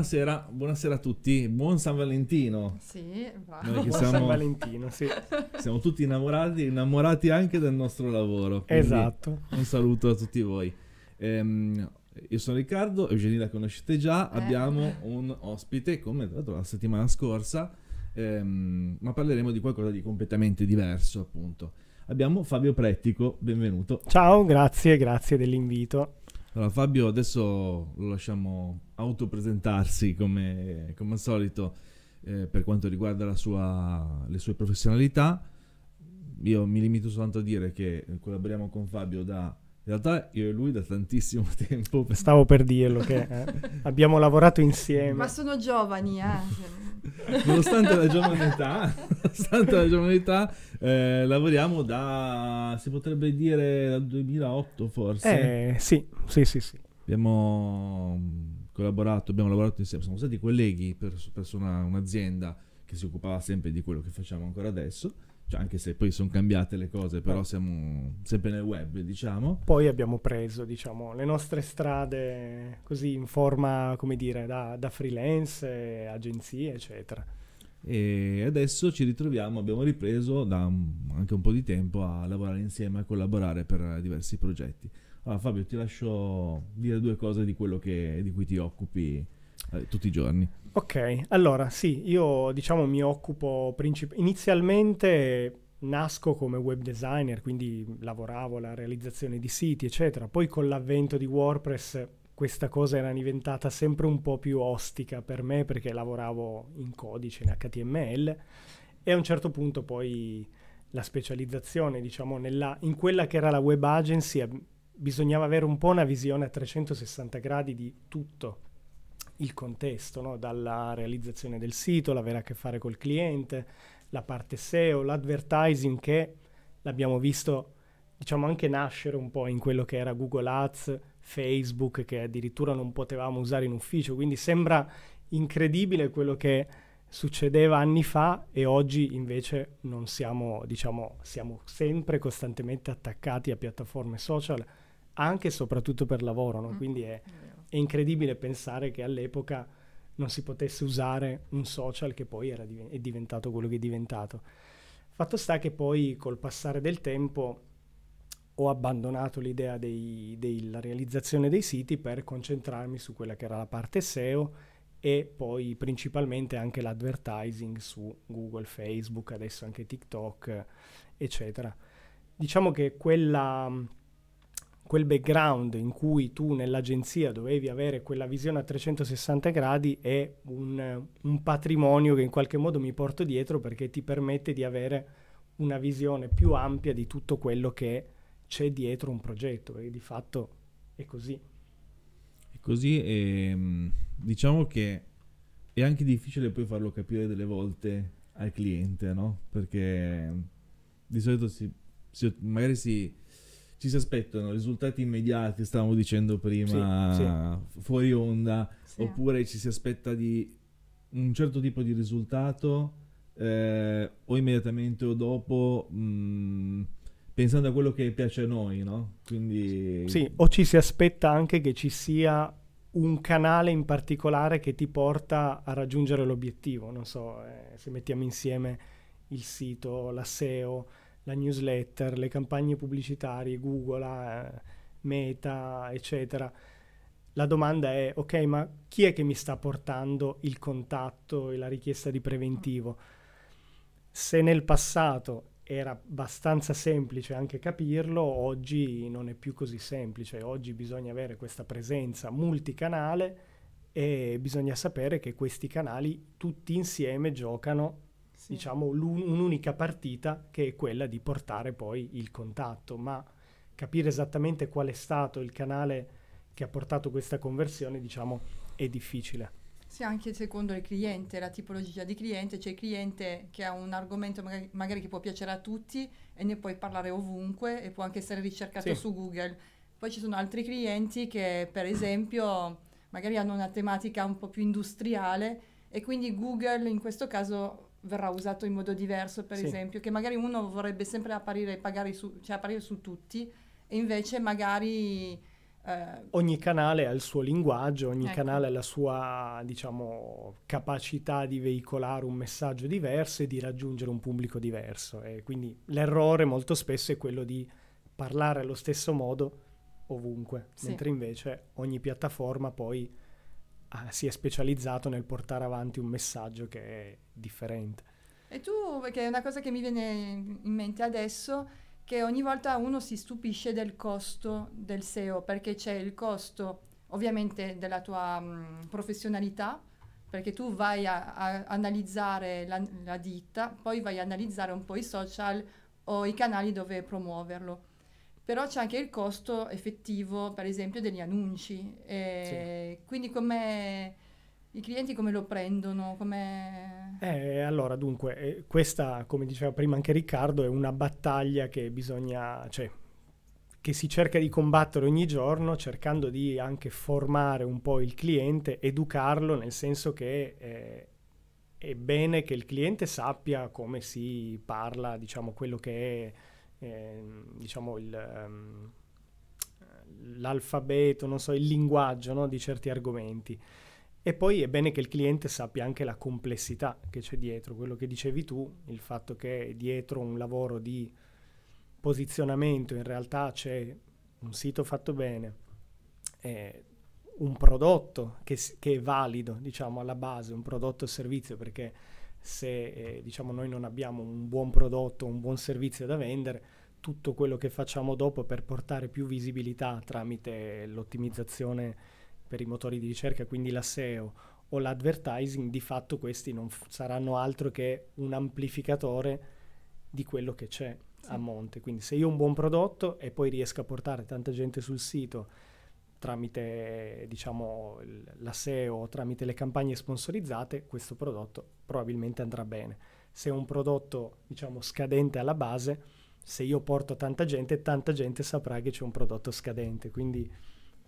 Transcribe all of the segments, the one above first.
buonasera, buonasera a tutti, buon San Valentino. Sì, bravo. Noi che siamo, San Valentino, sì. siamo tutti innamorati, innamorati anche del nostro lavoro. Esatto. Un saluto a tutti voi. Ehm, io sono Riccardo, Eugenio la conoscete già, Eh. abbiamo un ospite come la settimana scorsa, ehm, ma parleremo di qualcosa di completamente diverso appunto. Abbiamo Fabio Prettico, benvenuto. Ciao, grazie, grazie dell'invito. Allora, Fabio adesso lo lasciamo autopresentarsi come, come al solito eh, per quanto riguarda la sua- le sue professionalità. Io mi limito soltanto a dire che collaboriamo con Fabio da... In realtà io e lui da tantissimo tempo. Stavo per dirlo che eh, abbiamo lavorato insieme. Ma sono giovani, eh. Nonostante la giovane età, nonostante la giovane età, eh, lavoriamo da, si potrebbe dire, dal 2008 forse. Eh, sì, sì, sì, sì. Abbiamo collaborato, abbiamo lavorato insieme, siamo stati colleghi per- presso una- un'azienda che si occupava sempre di quello che facciamo ancora adesso, cioè anche se poi sono cambiate le cose, però siamo sempre nel web, diciamo. Poi abbiamo preso, diciamo, le nostre strade così in forma, come dire, da, da freelance, eh, agenzie, eccetera. E adesso ci ritroviamo, abbiamo ripreso da un- anche un po' di tempo a lavorare insieme, a collaborare per diversi progetti. Allora Fabio, ti lascio dire due cose di quello che- di cui ti occupi eh, tutti i giorni. Ok, allora sì, io diciamo mi occupo princip- inizialmente nasco come web designer, quindi lavoravo alla realizzazione di siti, eccetera. Poi con l'avvento di WordPress questa cosa era diventata sempre un po' più ostica per me perché lavoravo in codice, in HTML e a un certo punto poi la specializzazione, diciamo, nella- in quella che era la web agency, bisognava avere un po' una visione a 360 gradi di tutto il contesto, no? dalla realizzazione del sito, l'avere a che fare col cliente, la parte SEO, l'advertising che l'abbiamo visto diciamo anche nascere un po' in quello che era Google Ads, Facebook che addirittura non potevamo usare in ufficio, quindi sembra incredibile quello che succedeva anni fa e oggi invece non siamo, diciamo, siamo sempre costantemente attaccati a piattaforme social anche e soprattutto per lavoro, no? Mm. quindi è, È incredibile pensare che all'epoca non si potesse usare un social che poi diven- è diventato quello che è diventato. Fatto sta che poi col passare del tempo ho abbandonato l'idea della realizzazione dei siti per concentrarmi su quella che era la parte SEO e poi principalmente anche l'advertising su Google, Facebook, adesso anche TikTok, eccetera. Diciamo che quella, quel background in cui tu nell'agenzia dovevi avere quella visione a 360 gradi è un, un patrimonio che in qualche modo mi porto dietro perché ti permette di avere una visione più ampia di tutto quello che c'è dietro un progetto, perché di fatto è così. E così ehm, diciamo che è anche difficile poi farlo capire delle volte al cliente, no? Perché di solito si, si- magari si, ci si aspettano risultati immediati, stavamo dicendo prima, fu- fuori onda, Sì. oppure ci si aspetta di un certo tipo di risultato eh, o immediatamente o dopo mh, pensando a quello che piace a noi, no? Quindi Sì, o ci si aspetta anche che ci sia un canale in particolare che ti porta a raggiungere l'obiettivo. Non so, eh, se mettiamo insieme il sito, la SEO, la newsletter, le campagne pubblicitarie, Google, eh, Meta, eccetera. La domanda è, ok, ma chi è che mi sta portando il contatto e la richiesta di preventivo? Se nel passato era abbastanza semplice anche capirlo, oggi non è più così semplice. Oggi bisogna avere questa presenza multicanale e bisogna sapere che questi canali tutti insieme giocano Sì. diciamo un'unica partita che è quella di portare poi il contatto, ma capire esattamente qual è stato il canale che ha portato questa conversione, diciamo, è difficile. Sì, anche secondo il cliente, la tipologia di cliente, c'è il cliente che ha un argomento magari, magari che può piacere a tutti e ne puoi parlare ovunque e può anche essere ricercato Sì. su Google. Poi ci sono altri clienti che per esempio magari hanno una tematica un po' più industriale e quindi Google in questo caso verrà usato in modo diverso, per Sì. esempio, che magari uno vorrebbe sempre apparire, pagare su, cioè apparire su tutti e invece magari eh, Ogni canale ha il suo linguaggio, ogni Ecco. canale ha la sua, diciamo, capacità di veicolare un messaggio diverso e di raggiungere un pubblico diverso. E quindi l'errore molto spesso è quello di parlare allo stesso modo ovunque, Sì. mentre invece ogni piattaforma poi ah, si è specializzato nel portare avanti un messaggio che è differente. E tu, perché è una cosa che mi viene in mente adesso, che ogni volta uno si stupisce del costo del SEO, perché c'è il costo ovviamente della tua mh, professionalità, perché tu vai a, a analizzare la, la ditta, poi vai a analizzare un po' i social o i canali dove promuoverlo. Però c'è anche il costo effettivo, per esempio, degli annunci. E Quindi come i clienti come lo prendono? Come... Eh, allora, dunque, eh, questa, come diceva prima anche Riccardo, è una battaglia che bisogna, cioè, che si cerca di combattere ogni giorno, cercando di anche formare un po' il cliente, educarlo, nel senso che eh, è bene che il cliente sappia come si parla, diciamo, quello che è, ehm, diciamo, il, ehm, l'alfabeto, non so, il linguaggio no, di certi argomenti. E poi è bene che il cliente sappia anche la complessità che c'è dietro, quello che dicevi tu, il fatto che dietro un lavoro di posizionamento in realtà c'è un sito fatto bene, eh, un prodotto che, che è valido, diciamo, alla base, un prodotto o servizio, perché se eh, diciamo, noi non abbiamo un buon prodotto, un buon servizio da vendere, tutto quello che facciamo dopo per portare più visibilità tramite l'ottimizzazione per i motori di ricerca, quindi la SEO o l'advertising, di fatto questi non f- saranno altro che un amplificatore di quello che c'è a Sì. monte. Quindi se io ho un buon prodotto e poi riesco a portare tanta gente sul sito tramite diciamo la SEO o tramite le campagne sponsorizzate, questo prodotto probabilmente andrà bene. Se è un prodotto diciamo scadente alla base, se io porto tanta gente, tanta gente saprà che c'è un prodotto scadente. Quindi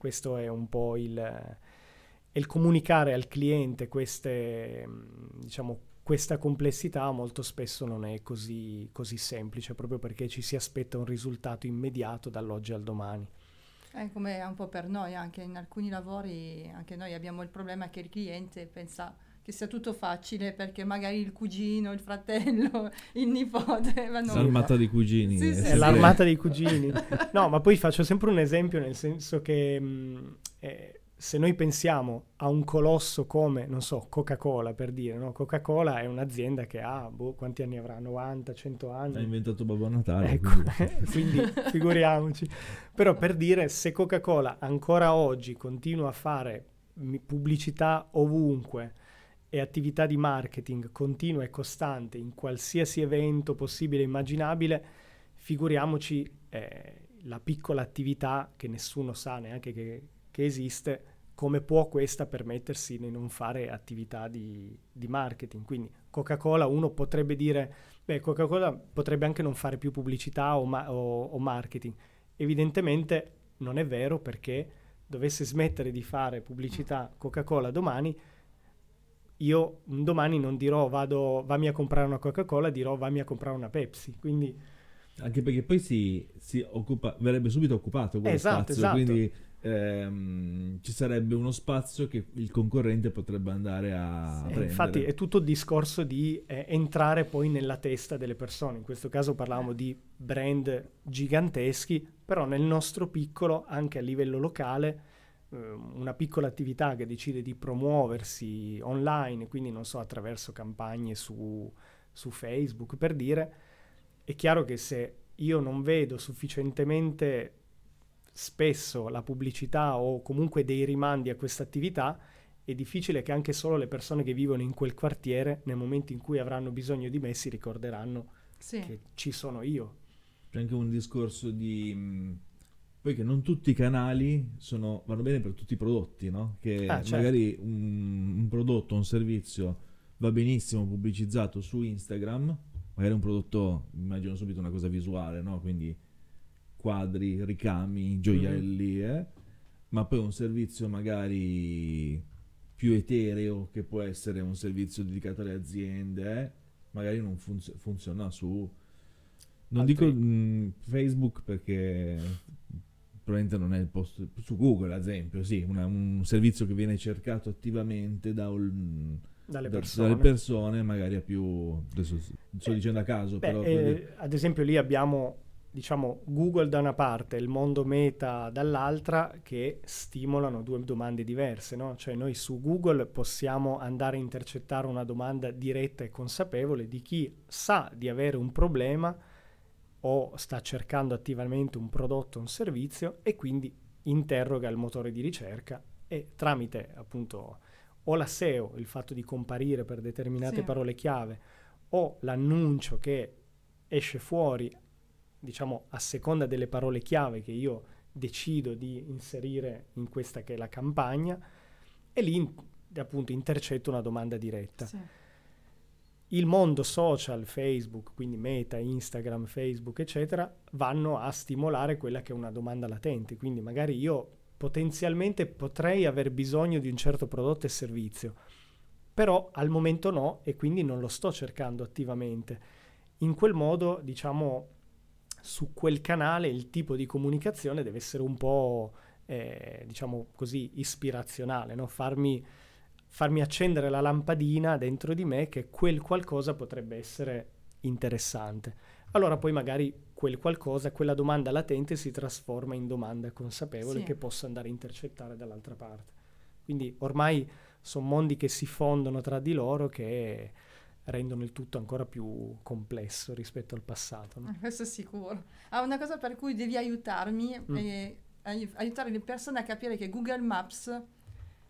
questo è un po' il, il comunicare al cliente queste, diciamo, questa complessità molto spesso non è così, così semplice, proprio perché ci si aspetta un risultato immediato dall'oggi al domani. È come un po' per noi, anche in alcuni lavori, anche noi abbiamo il problema che il cliente pensa che sia tutto facile perché magari il cugino, il fratello, il nipote vanno... L'armata dei cugini. Sì, è sì, È sì. sempre- l'armata dei cugini. No, ma poi faccio sempre un esempio nel senso che mh, eh, se noi pensiamo a un colosso come, non so, Coca-Cola per dire, no? Coca-Cola è un'azienda che ha, boh, quanti anni avrà? 90, 100 Ha anni? inventato Babbo Natale. Ecco, quindi- quindi figuriamoci. Però per dire, se Coca-Cola ancora oggi continua a fare pubblicità ovunque e attività di marketing continua e costante in qualsiasi evento possibile e immaginabile, figuriamoci eh, la piccola attività che nessuno sa neanche che, che esiste, come può questa permettersi di non fare attività di, di marketing. Quindi Coca-Cola uno potrebbe dire Beh, Coca-Cola potrebbe anche non fare più pubblicità o, ma- o- o marketing. Evidentemente non è vero perché dovesse smettere di fare pubblicità Coca-Cola domani, io un domani non dirò vado, vammi a comprare una Coca-Cola, dirò vammi a comprare una Pepsi. Quindi Anche perché poi si, si occupa, verrebbe subito occupato quello Esatto, spazio, esatto. quindi ehm, ci sarebbe uno spazio che il concorrente potrebbe andare a Sì. Prendere. infatti è tutto il discorso di eh, entrare poi nella testa delle persone. In questo caso parlavamo di brand giganteschi, però nel nostro piccolo, anche a livello locale, una piccola attività che decide di promuoversi online, quindi non so, attraverso campagne su, su Facebook, per dire, è chiaro che se io non vedo sufficientemente spesso la pubblicità o comunque dei rimandi a questa attività, è difficile che anche solo le persone che vivono in quel quartiere, nel momento in cui avranno bisogno di me, si ricorderanno Sì. che ci sono io. C'è anche un discorso di... poi che non tutti i canali sono, vanno bene per tutti i prodotti, no? Che Ah, certo. magari un, un prodotto, un servizio va benissimo pubblicizzato su Instagram, magari un prodotto, immagino subito una cosa visuale, no? Quindi quadri, ricami, gioielli, Mm-hmm. eh? ma poi un servizio magari più etereo, che può essere un servizio dedicato alle aziende, eh? magari non funz- funziona su... Non Altri- dico mh, Facebook perché probabilmente non è il posto su Google, ad esempio, sì, una- un servizio che viene cercato attivamente da un- dalle da- persone. dalle persone, magari a più adesso sto Eh, dicendo a caso, Beh, però eh, ad esempio lì abbiamo diciamo Google da una parte e il mondo meta dall'altra che stimolano due domande diverse, no? Cioè noi su Google possiamo andare a intercettare una domanda diretta e consapevole di chi sa di avere un problema o sta cercando attivamente un prodotto o un servizio e quindi interroga il motore di ricerca e tramite appunto o la SEO, il fatto di comparire per determinate Sì. parole chiave, o l'annuncio che esce fuori, diciamo, a seconda delle parole chiave che io decido di inserire in questa che è la campagna, e lì appunto intercetto una domanda diretta. Sì. Il mondo social, Facebook, quindi Meta, Instagram, Facebook, eccetera, vanno a stimolare quella che è una domanda latente. Quindi magari io potenzialmente potrei aver bisogno di un certo prodotto e servizio, però al momento no e quindi non lo sto cercando attivamente. In quel modo, diciamo, su quel canale il tipo di comunicazione deve essere un po', eh, diciamo così, ispirazionale, no? farmi, farmi accendere la lampadina dentro di me che quel qualcosa potrebbe essere interessante. Allora poi magari quel qualcosa, quella domanda latente si trasforma in domanda consapevole Sì. che posso andare a intercettare dall'altra parte. Quindi ormai sono mondi che si fondono tra di loro che rendono il tutto ancora più complesso rispetto al passato. no? Ah, Questo è sicuro. Ah, una cosa per cui devi aiutarmi Mm. ai- aiutare le persone a capire che Google Maps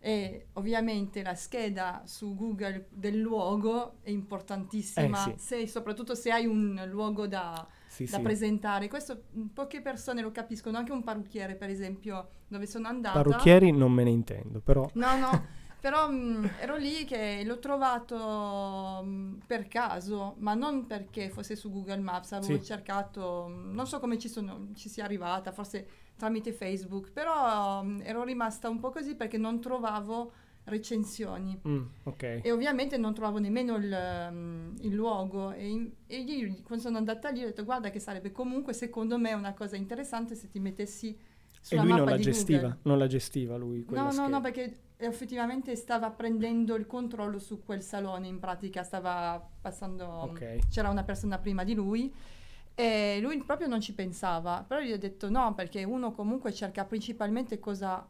è ovviamente la scheda su Google del luogo è importantissima, Eh, sì. se- soprattutto se hai un luogo da, Sì, da sì. presentare. Questo mm, poche persone lo capiscono, anche un parrucchiere per esempio, dove sono andata. Parrucchieri non me ne intendo, però No, no, però mh, ero lì che l'ho trovato mh, per caso, ma non perché fosse su Google Maps, avevo cercato, mh, non so come ci, sono, ci sia arrivata, forse tramite Facebook, però mh, ero rimasta un po' così perché non trovavo recensioni. Mm, ok. E ovviamente non trovavo nemmeno il, mm, il luogo e, in- e io quando sono andata lì ho detto guarda che sarebbe comunque secondo me una cosa interessante se ti mettessi E sulla lui non la di gestiva, Google. non la gestiva lui No, no, scheda. no, perché effettivamente stava prendendo il controllo su quel salone, in pratica stava passando, Ok. c'era una persona prima di lui e lui proprio non ci pensava, però gli ho detto no, perché uno comunque cerca principalmente cosa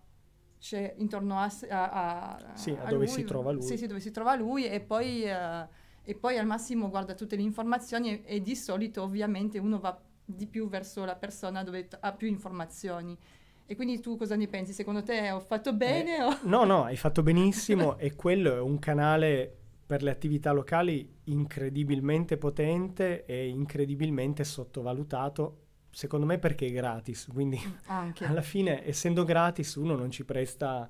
c'è intorno a, a, a- Sì, a a dove lui. si trova lui. Sì, sì, dove si trova lui e poi, eh, e poi al massimo guarda tutte le informazioni e, e di solito ovviamente uno va di più verso la persona dove t- ha più informazioni. E quindi tu cosa ne pensi? Secondo te ho fatto bene? o- No, no, hai fatto benissimo e quello è un canale per le attività locali incredibilmente potente e incredibilmente sottovalutato, secondo me perché è gratis, quindi Anche. alla fine essendo gratis uno non ci presta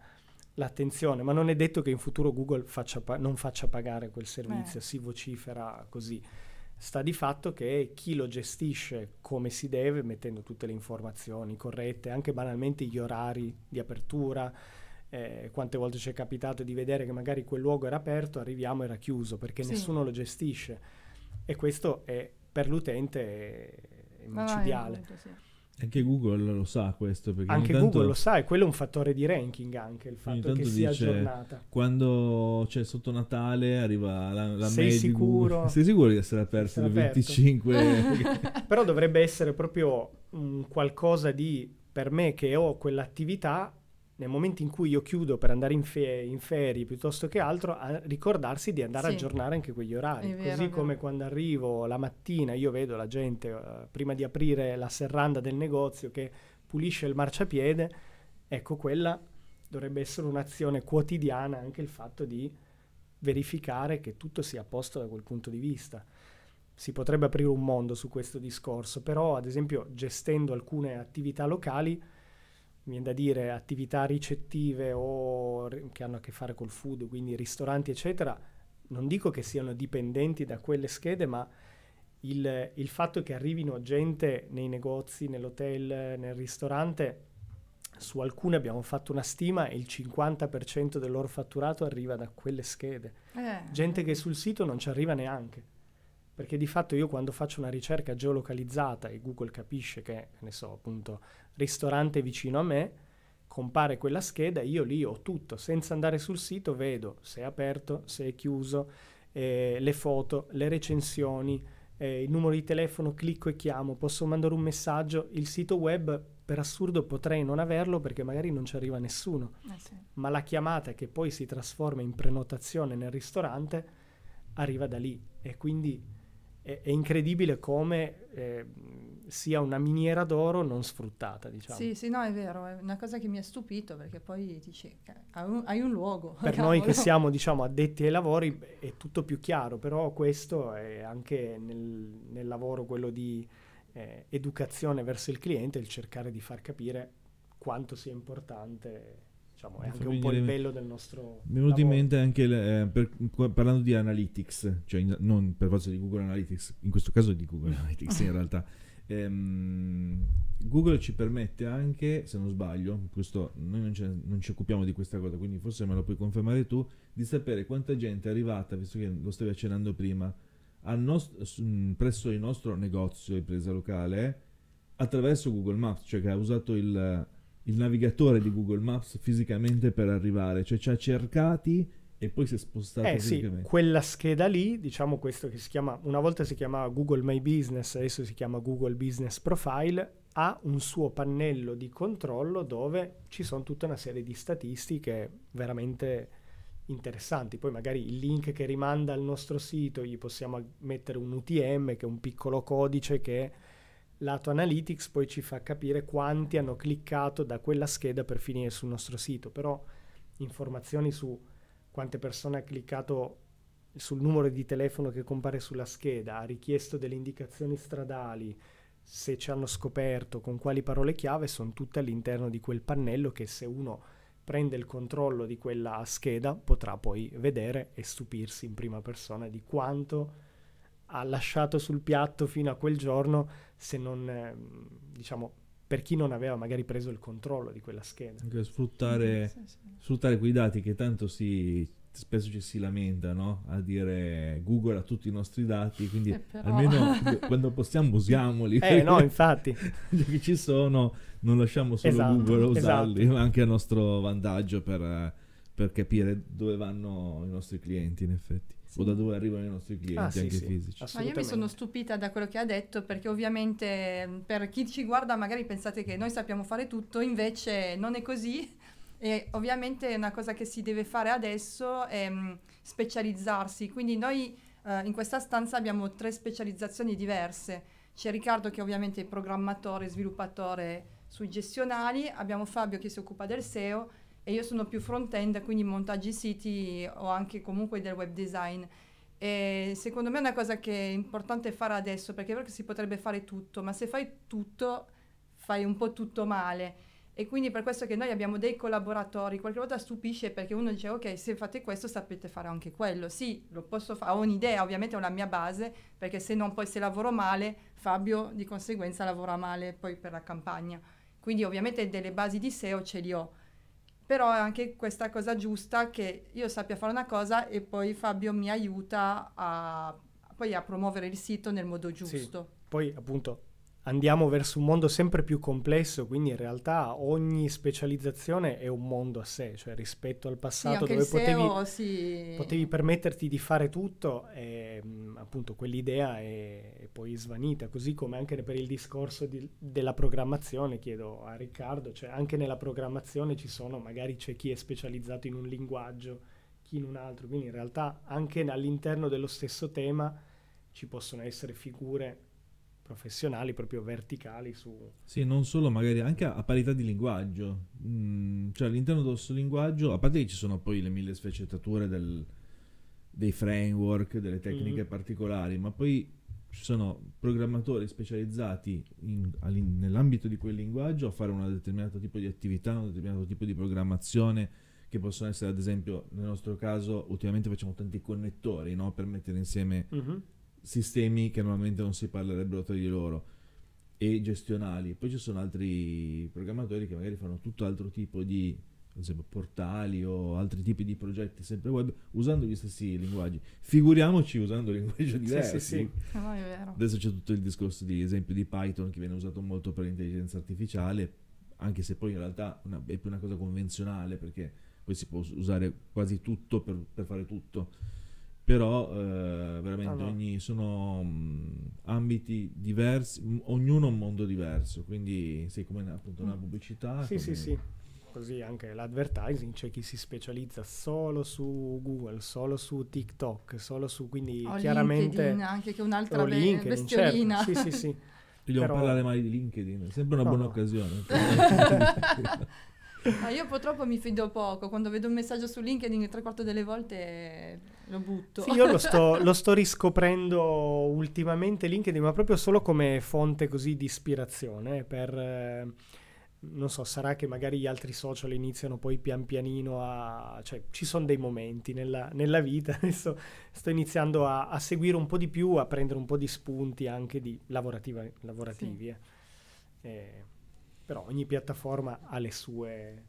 l'attenzione, ma non è detto che in futuro Google faccia pa- non faccia pagare quel servizio, Eh. si vocifera così. Sta di fatto che chi lo gestisce come si deve, mettendo tutte le informazioni corrette, anche banalmente gli orari di apertura, eh, quante volte ci è capitato di vedere che magari quel luogo era aperto, arriviamo era chiuso perché Sì. nessuno lo gestisce e questo è per l'utente è, micidiale. sì. Anche Google lo sa questo, perché Anche tanto Google lo sa e quello è un fattore di ranking anche, il fatto che sia dice- aggiornata. quando c'è sotto Natale arriva la, la Sei mail di sicuro? Sei sicuro di essere aperto il aperto? 25? Però dovrebbe essere proprio un qualcosa di, per me che ho quell'attività, nel momento in cui io chiudo per andare in, fe- in ferie piuttosto che altro, a ricordarsi di andare a Sì. aggiornare anche quegli orari. Vero, Così come quando arrivo la mattina, io vedo la gente, eh, prima di aprire la serranda del negozio, che pulisce il marciapiede, ecco quella dovrebbe essere un'azione quotidiana anche il fatto di verificare che tutto sia a posto da quel punto di vista. Si potrebbe aprire un mondo su questo discorso, però ad esempio gestendo alcune attività locali, viene da dire attività ricettive o che hanno a che fare col food, quindi ristoranti eccetera, non dico che siano dipendenti da quelle schede, ma il, il fatto che arrivino gente nei negozi, nell'hotel, nel ristorante, su alcune abbiamo fatto una stima e il 50% del loro fatturato arriva da quelle schede. Eh, gente che sul sito non ci arriva neanche perché di fatto io quando faccio una ricerca geolocalizzata e Google capisce che, ne so, appunto, ristorante vicino a me, compare quella scheda, io lì ho tutto, senza andare sul sito vedo se è aperto, se è chiuso, eh, le foto, le recensioni, eh, il numero di telefono, clicco e chiamo, posso mandare un messaggio, il sito web per assurdo potrei non averlo perché magari non ci arriva nessuno, Eh sì. ma la chiamata che poi si trasforma in prenotazione nel ristorante arriva da lì. E quindi è, è incredibile come eh, sia una miniera d'oro non sfruttata, diciamo. Sì, sì, no, è vero, è una cosa che mi ha stupito perché poi dici, eh, hai un, hai un luogo. Per noi che cavolo. siamo, diciamo, addetti ai lavori è tutto più chiaro, però questo è anche nel, nel lavoro quello di eh, educazione verso il cliente, il cercare di far capire quanto sia importante, diciamo, è anche un po' il bello del nostro Mi è venuto in mente anche eh, per- parlando di analytics, cioè in- non per forza di Google Analytics, in questo caso di Google Analytics in realtà. Ehm, Google ci permette anche, se non sbaglio, questo, noi non, non ci occupiamo di questa cosa, quindi forse me lo puoi confermare tu, di sapere quanta gente è arrivata, visto che lo stavi accennando prima, nost- mh, presso il nostro negozio, impresa locale, attraverso Google Maps, cioè che ha usato il, il navigatore di Google Maps fisicamente per arrivare, cioè ci ha cercati e poi si è spostato Eh sì, quella scheda lì, diciamo questo che si chiama, una volta si chiamava Google My Business, adesso si chiama Google Business Profile, ha un suo pannello di controllo dove ci sono tutta una serie di statistiche veramente interessanti. Poi magari il link che rimanda al nostro sito gli possiamo mettere un UTM che è un piccolo codice che lato analytics poi ci fa capire quanti hanno cliccato da quella scheda per finire sul nostro sito, però informazioni su quante persone ha cliccato sul numero di telefono che compare sulla scheda, ha richiesto delle indicazioni stradali, se ci hanno scoperto, con quali parole chiave, sono tutte all'interno di quel pannello che se uno prende il controllo di quella scheda potrà poi vedere e stupirsi in prima persona di quanto ha lasciato sul piatto fino a quel giorno se non, ehm, diciamo, per chi non aveva magari preso il controllo di quella scheda. Anche sfruttare, Sì, sì. sfruttare quei dati che tanto si, spesso ci si lamenta, no? A dire Google ha tutti i nostri dati, quindi Eh, però- almeno quando possiamo usiamoli. Eh no, infatti. che ci sono, non lasciamo solo Esatto, Google a usarli, esatto. ma anche a nostro vantaggio per, per capire dove vanno i nostri clienti, in effetti, o da dove arrivano i nostri clienti, Ah, sì, anche sì. fisici. Ma io mi sono stupita da quello che ha detto perché ovviamente mh, per chi ci guarda magari pensate che noi sappiamo fare tutto, invece non è così e ovviamente una cosa che si deve fare adesso è mh, specializzarsi, quindi noi eh, in questa stanza abbiamo tre specializzazioni diverse. C'è Riccardo che ovviamente è programmatore, sviluppatore sui gestionali, abbiamo Fabio che si occupa del SEO e io sono più front-end, quindi montaggi siti o anche comunque del web design. E secondo me è una cosa che è importante fare adesso, perché è vero che si potrebbe fare tutto, ma se fai tutto, fai un po' tutto male. E quindi per questo che noi abbiamo dei collaboratori, qualche volta stupisce perché uno dice ok, se fate questo sapete fare anche quello. Sì, lo posso fare, ho un'idea, ovviamente ho la mia base, perché se non poi se lavoro male, Fabio di conseguenza lavora male poi per la campagna. Quindi ovviamente delle basi di SEO ce li ho. Però è anche questa cosa giusta che io sappia fare una cosa e poi Fabio mi aiuta a, poi a promuovere il sito nel modo giusto. Poi appunto andiamo verso un mondo sempre più complesso, quindi in realtà ogni specializzazione è un mondo a sé, cioè rispetto al Sì, passato anche dove potevi, si... potevi permetterti di fare tutto e mh, appunto quell'idea è, è poi svanita, così come anche per il discorso di- della programmazione, chiedo a Riccardo, cioè anche nella programmazione ci sono, magari c'è chi è specializzato in un linguaggio, chi in un altro, quindi in realtà anche all'interno dello stesso tema ci possono essere figure professionali proprio verticali su... Sì, non solo, magari anche a, a parità di linguaggio. Mm, cioè all'interno del suo linguaggio, a parte che ci sono poi le mille sfaccettature del- dei framework, delle tecniche Mhm. particolari, ma poi ci sono programmatori specializzati in- nell'ambito di quel linguaggio a fare un determinato tipo di attività, un determinato tipo di programmazione, che possono essere ad esempio, nel nostro caso, ultimamente facciamo tanti connettori, no? Per mettere insieme sistemi che normalmente non si parlerebbero tra di loro e gestionali. Poi ci sono altri programmatori che magari fanno tutto altro tipo di ad esempio portali o altri tipi di progetti sempre web usando gli stessi linguaggi. Figuriamoci usando linguaggi diversi. sì, sì. È vero. Adesso c'è tutto il discorso di esempio di Python che viene usato molto per l'intelligenza artificiale, anche se poi in realtà una- è più una cosa convenzionale perché poi si può us- usare quasi tutto per, per fare tutto. Però eh, veramente no. ogni, sono mh, ambiti diversi, m- ognuno un mondo diverso, quindi sì, come una- appunto una Mm. pubblicità. Sì, sì, come- sì. Così anche l'advertising, c'è chi si specializza solo su Google, solo su TikTok, solo su, quindi O chiaramente... LinkedIn anche che un'altra be- LinkedIn, certo. bestiolina. Sì, sì, sì. Vogliamo Però- parlare mai di LinkedIn, è sempre una No, buona no. occasione. Ma io purtroppo mi fido poco, quando vedo un messaggio su LinkedIn tre quarti delle volte lo butto. Sì, io lo sto, lo sto riscoprendo ultimamente LinkedIn, ma proprio solo come fonte così di ispirazione per... eh, non so, sarà che magari gli altri social iniziano poi pian pianino a... cioè ci sono dei momenti nella, nella vita, adesso sto iniziando a, a seguire un po' di più, a prendere un po' di spunti anche di lavorativi. eh. Eh, però ogni piattaforma ha le sue...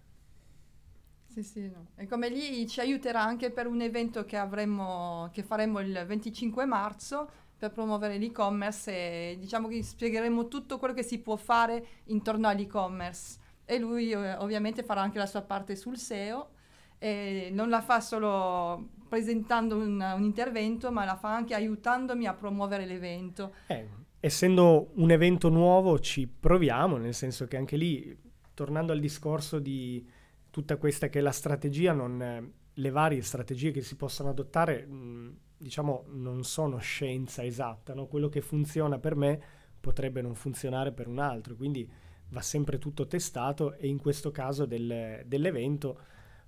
Sì, sì, no. E come lì ci aiuterà anche per un evento che avremo, che faremo il 25 marzo per promuovere l'e-commerce e diciamo che spiegheremo tutto quello che si può fare intorno all'e-commerce. E lui eh, ovviamente farà anche la sua parte sul SEO e non la fa solo presentando un, un intervento, ma la fa anche aiutandomi a promuovere l'evento. Eh, essendo un evento nuovo ci proviamo, nel senso che anche lì, tornando al discorso di tutta questa che è la strategia, non, eh, le varie strategie che si possono adottare, mh, diciamo, non sono scienza esatta, no? quello che funziona per me potrebbe non funzionare per un altro, quindi va sempre tutto testato e in questo caso del- dell'evento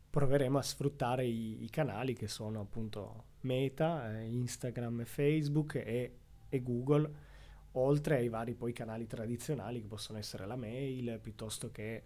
proveremo a sfruttare i, i canali che sono appunto Meta, eh, Instagram, Facebook e, e Google, oltre ai vari poi canali tradizionali che possono essere la mail piuttosto che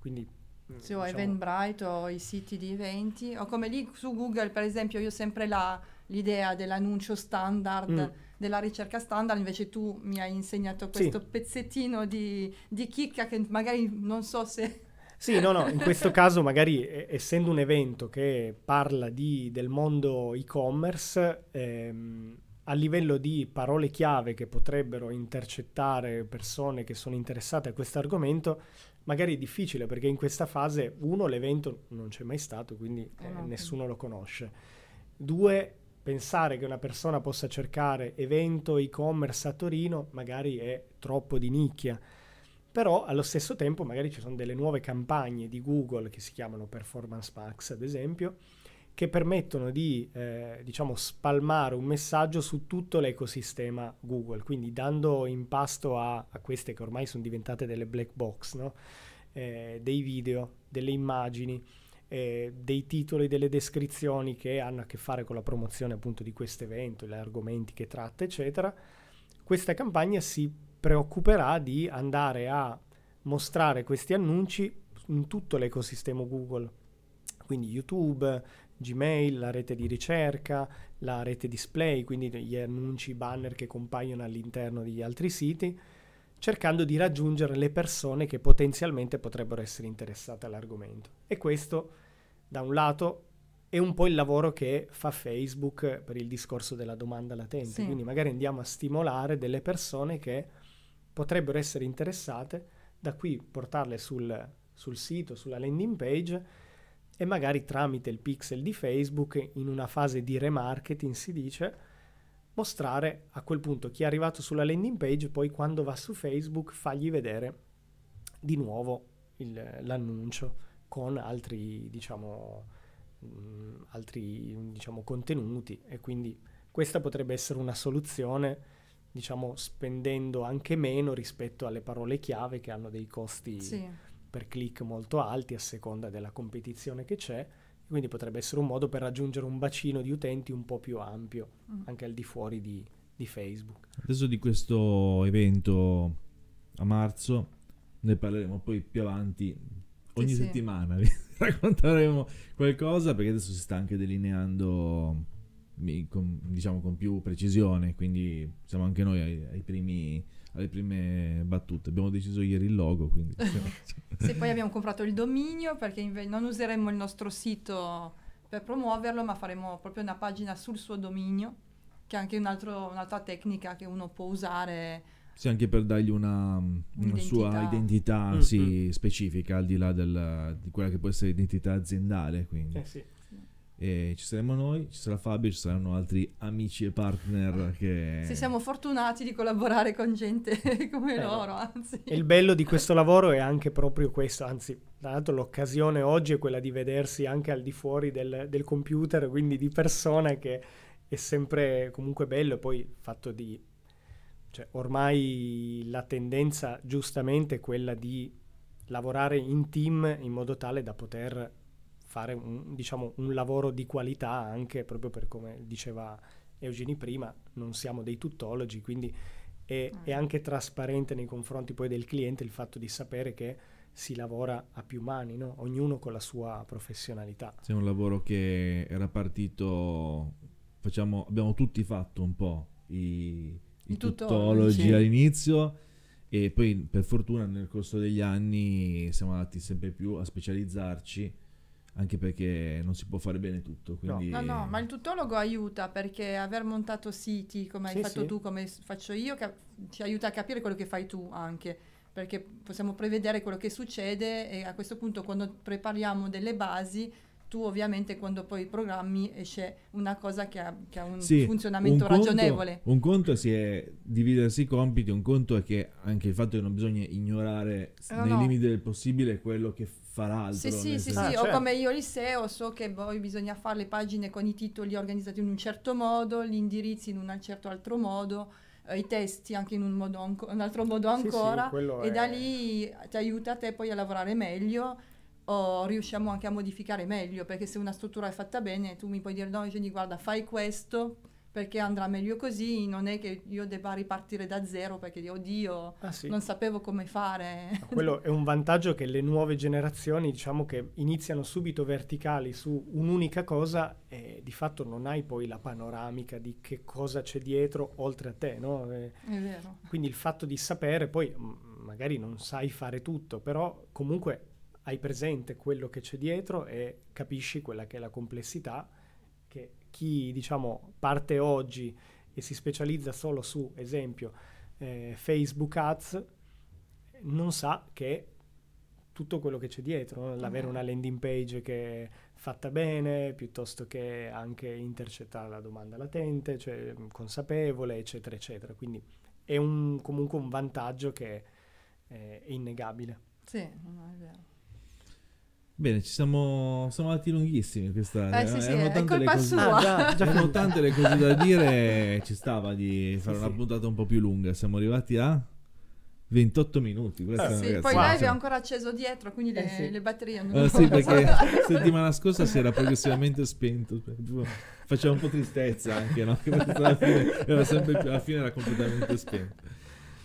quindi mm, Sì, o diciamo- Eventbrite o i siti di eventi, o come lì su Google, per esempio, io ho sempre la- l'idea dell'annuncio standard, Mm. della ricerca standard, invece tu mi hai insegnato Sì. questo pezzettino di, di chicca che magari non so se... Sì, no, no, in questo caso magari eh, essendo un evento che parla di- del mondo e-commerce, ehm, a livello di parole chiave che potrebbero intercettare persone che sono interessate a questo argomento, magari è difficile perché in questa fase, uno, l'evento non c'è mai stato, quindi Eh eh, no, nessuno lo conosce. Due, pensare che una persona possa cercare evento e-commerce a Torino magari è troppo di nicchia. Però allo stesso tempo magari ci sono delle nuove campagne di Google che si chiamano Performance Max, ad esempio, che permettono di eh, diciamo spalmare un messaggio su tutto l'ecosistema Google, quindi dando in pasto a, a queste che ormai sono diventate delle black box, no? Eh, dei video, delle immagini, eh, dei titoli, delle descrizioni che hanno a che fare con la promozione appunto di questo evento, gli argomenti che tratta, eccetera. Questa campagna si preoccuperà di andare a mostrare questi annunci in tutto l'ecosistema Google, quindi YouTube, Gmail, la rete di ricerca, la rete display, quindi gli annunci, i banner che compaiono all'interno degli altri siti, cercando di raggiungere le persone che potenzialmente potrebbero essere interessate all'argomento. E questo, da un lato, è un po' il lavoro che fa Facebook per il discorso della domanda latente, Sì. quindi magari andiamo a stimolare delle persone che potrebbero essere interessate, da qui portarle sul, sul sito, sulla landing page e magari tramite il pixel di Facebook in una fase di remarketing si dice mostrare a quel punto chi è arrivato sulla landing page poi quando va su Facebook fargli vedere di nuovo il- l'annuncio con altri diciamo mh, altri diciamo contenuti e quindi questa potrebbe essere una soluzione diciamo spendendo anche meno rispetto alle parole chiave che hanno dei costi Sì. Per click molto alti a seconda della competizione che c'è. Quindi potrebbe essere un modo per raggiungere un bacino di utenti un po' più ampio, Mm. anche al di fuori di, di Facebook. Adesso di questo evento a marzo ne parleremo poi più avanti. Ogni sì. settimana vi racconteremo qualcosa perché adesso si sta anche delineando diciamo con più precisione, quindi siamo anche noi ai, ai primi, alle prime battute. Abbiamo deciso ieri il logo, quindi Sì, poi abbiamo comprato il dominio perché inve- non useremo il nostro sito per promuoverlo, ma faremo proprio una pagina sul suo dominio, che è anche un altro- un'altra tecnica che uno può usare. sì, anche per dargli una, una sua identità Mm, sì, specifica, al di là del- di quella che può essere identità aziendale. Quindi. Eh sì. E ci saremo noi, ci sarà Fabio, ci saranno altri amici e partner che... Se siamo fortunati di collaborare con gente come Eh, loro, anzi. E il bello di questo lavoro è anche proprio questo, anzi, tra l'altro l'occasione oggi è quella di vedersi anche al di fuori del, del computer, quindi di persona che è sempre comunque bello e poi il fatto di... Cioè, ormai la tendenza giustamente è quella di lavorare in team in modo tale da poter fare un, diciamo, un lavoro di qualità anche proprio per come diceva Eugeni prima, non siamo dei tuttologi, quindi è, è anche trasparente nei confronti poi del cliente il fatto di sapere che si lavora a più mani, no? ognuno con la sua professionalità. C'è un lavoro che era partito, facciamo, abbiamo tutti fatto un po' i, i tuttologi, tuttologi sì. all'inizio e poi per fortuna nel corso degli anni siamo andati sempre più a specializzarci anche perché non si può fare bene tutto. Quindi... No, no, ma il tutologo aiuta perché aver montato siti come hai Sì, fatto sì. tu, come faccio io, cap- ci aiuta a capire quello che fai tu anche, perché possiamo prevedere quello che succede e a questo punto quando prepariamo delle basi, tu ovviamente quando poi programmi esce una cosa che ha, che ha un Sì, funzionamento un conto- ragionevole. Un conto si è dividersi i compiti, un conto è che anche il fatto che non bisogna ignorare No, nei no. limiti del possibile quello che fa l'altro. Sì, sì, sì, senso- Ah, sì, o certo. come io SEO so che poi bisogna fare le pagine con i titoli organizzati in un certo modo, gli indirizzi in un certo altro modo, eh, i testi anche in un, modo anco- un altro modo Sì, sì, ancora quello e è- da lì ti aiuta te poi a lavorare meglio o riusciamo anche a modificare meglio perché se una struttura è fatta bene tu mi puoi dire no Eugenio guarda fai questo perché andrà meglio così non è che io debba ripartire da zero perché oddio Ah, sì. non sapevo come fare Ma Quello è un vantaggio che le nuove generazioni, diciamo che iniziano subito verticali su un'unica cosa e di fatto non hai poi la panoramica di che cosa c'è dietro oltre a te, no? Eh, è vero Quindi il fatto di sapere, poi m- magari non sai fare tutto, però comunque hai presente quello che c'è dietro e capisci quella che è la complessità che chi diciamo parte oggi e si specializza solo su, esempio, eh, Facebook Ads, non sa che tutto quello che c'è dietro, no? l'avere Eh. una landing page che è fatta bene, piuttosto che anche intercettare la domanda latente, cioè consapevole, eccetera, eccetera. Quindi è un- comunque un vantaggio che eh, è innegabile. sì no, è vero Bene, ci siamo, siamo andati lunghissimi questa Eh, sì, sì, erano è tante le colpa cose- sua. Ah, già, già Erano tante le cose da dire, ci stava di fare Sì, una sì. puntata un po' più lunga. Siamo arrivati a 28 minuti. Questa, Eh, Sì, ragazzi, poi wow. live è ancora acceso dietro, quindi le, Eh, sì. le batterie non Eh, sì, perché settimana scorsa si era progressivamente spento. Faceva un po' tristezza anche, no? Alla fine, era sempre più, alla fine era completamente spento.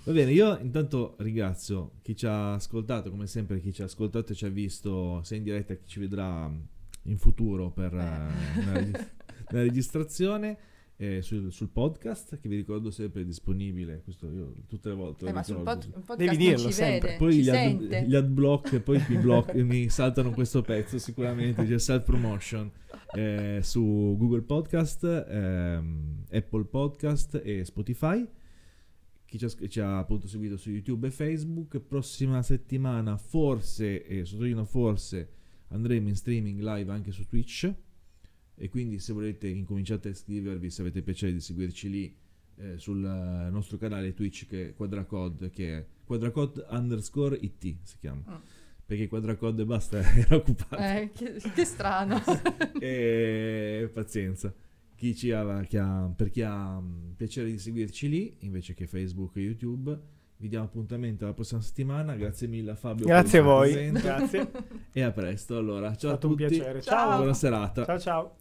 Va bene, io intanto ringrazio chi ci ha ascoltato, come sempre chi ci ha ascoltato e ci ha visto sia in diretta che ci vedrà in futuro per eh, una, regi- una registrazione. eh, sul, sul podcast che vi ricordo sempre è disponibile questo io tutte le volte Eh, ma sul ricordo. pod- podcast Devi dirlo sempre. vede, Poi ci gli, ad, sente. gli adblock poi mi, block, mi saltano questo pezzo sicuramente, c'è self promotion eh, su Google Podcast, ehm, Apple Podcast e Spotify. Chi ci ha, ci ha appunto seguito su YouTube e Facebook, prossima settimana forse, e sottolineo forse, andremo in streaming live anche su Twitch e quindi se volete incominciate a iscrivervi, se avete piacere di seguirci lì eh, sul eh, nostro canale Twitch che è Quadracode, che è Quadracode underscore IT si chiama. Mm. Perché Quadracode e basta era occupato. Eh, che, che strano. e pazienza. Chi ci ha, chi ha- per chi ha mm, piacere di seguirci lì, invece che Facebook e YouTube, vi diamo appuntamento alla prossima settimana. Grazie mille a Fabio. Grazie a voi. Grazie. E a presto. Allora, ciao a stato un tutti. piacere. Ciao. Ciao. Buona serata. Ciao ciao.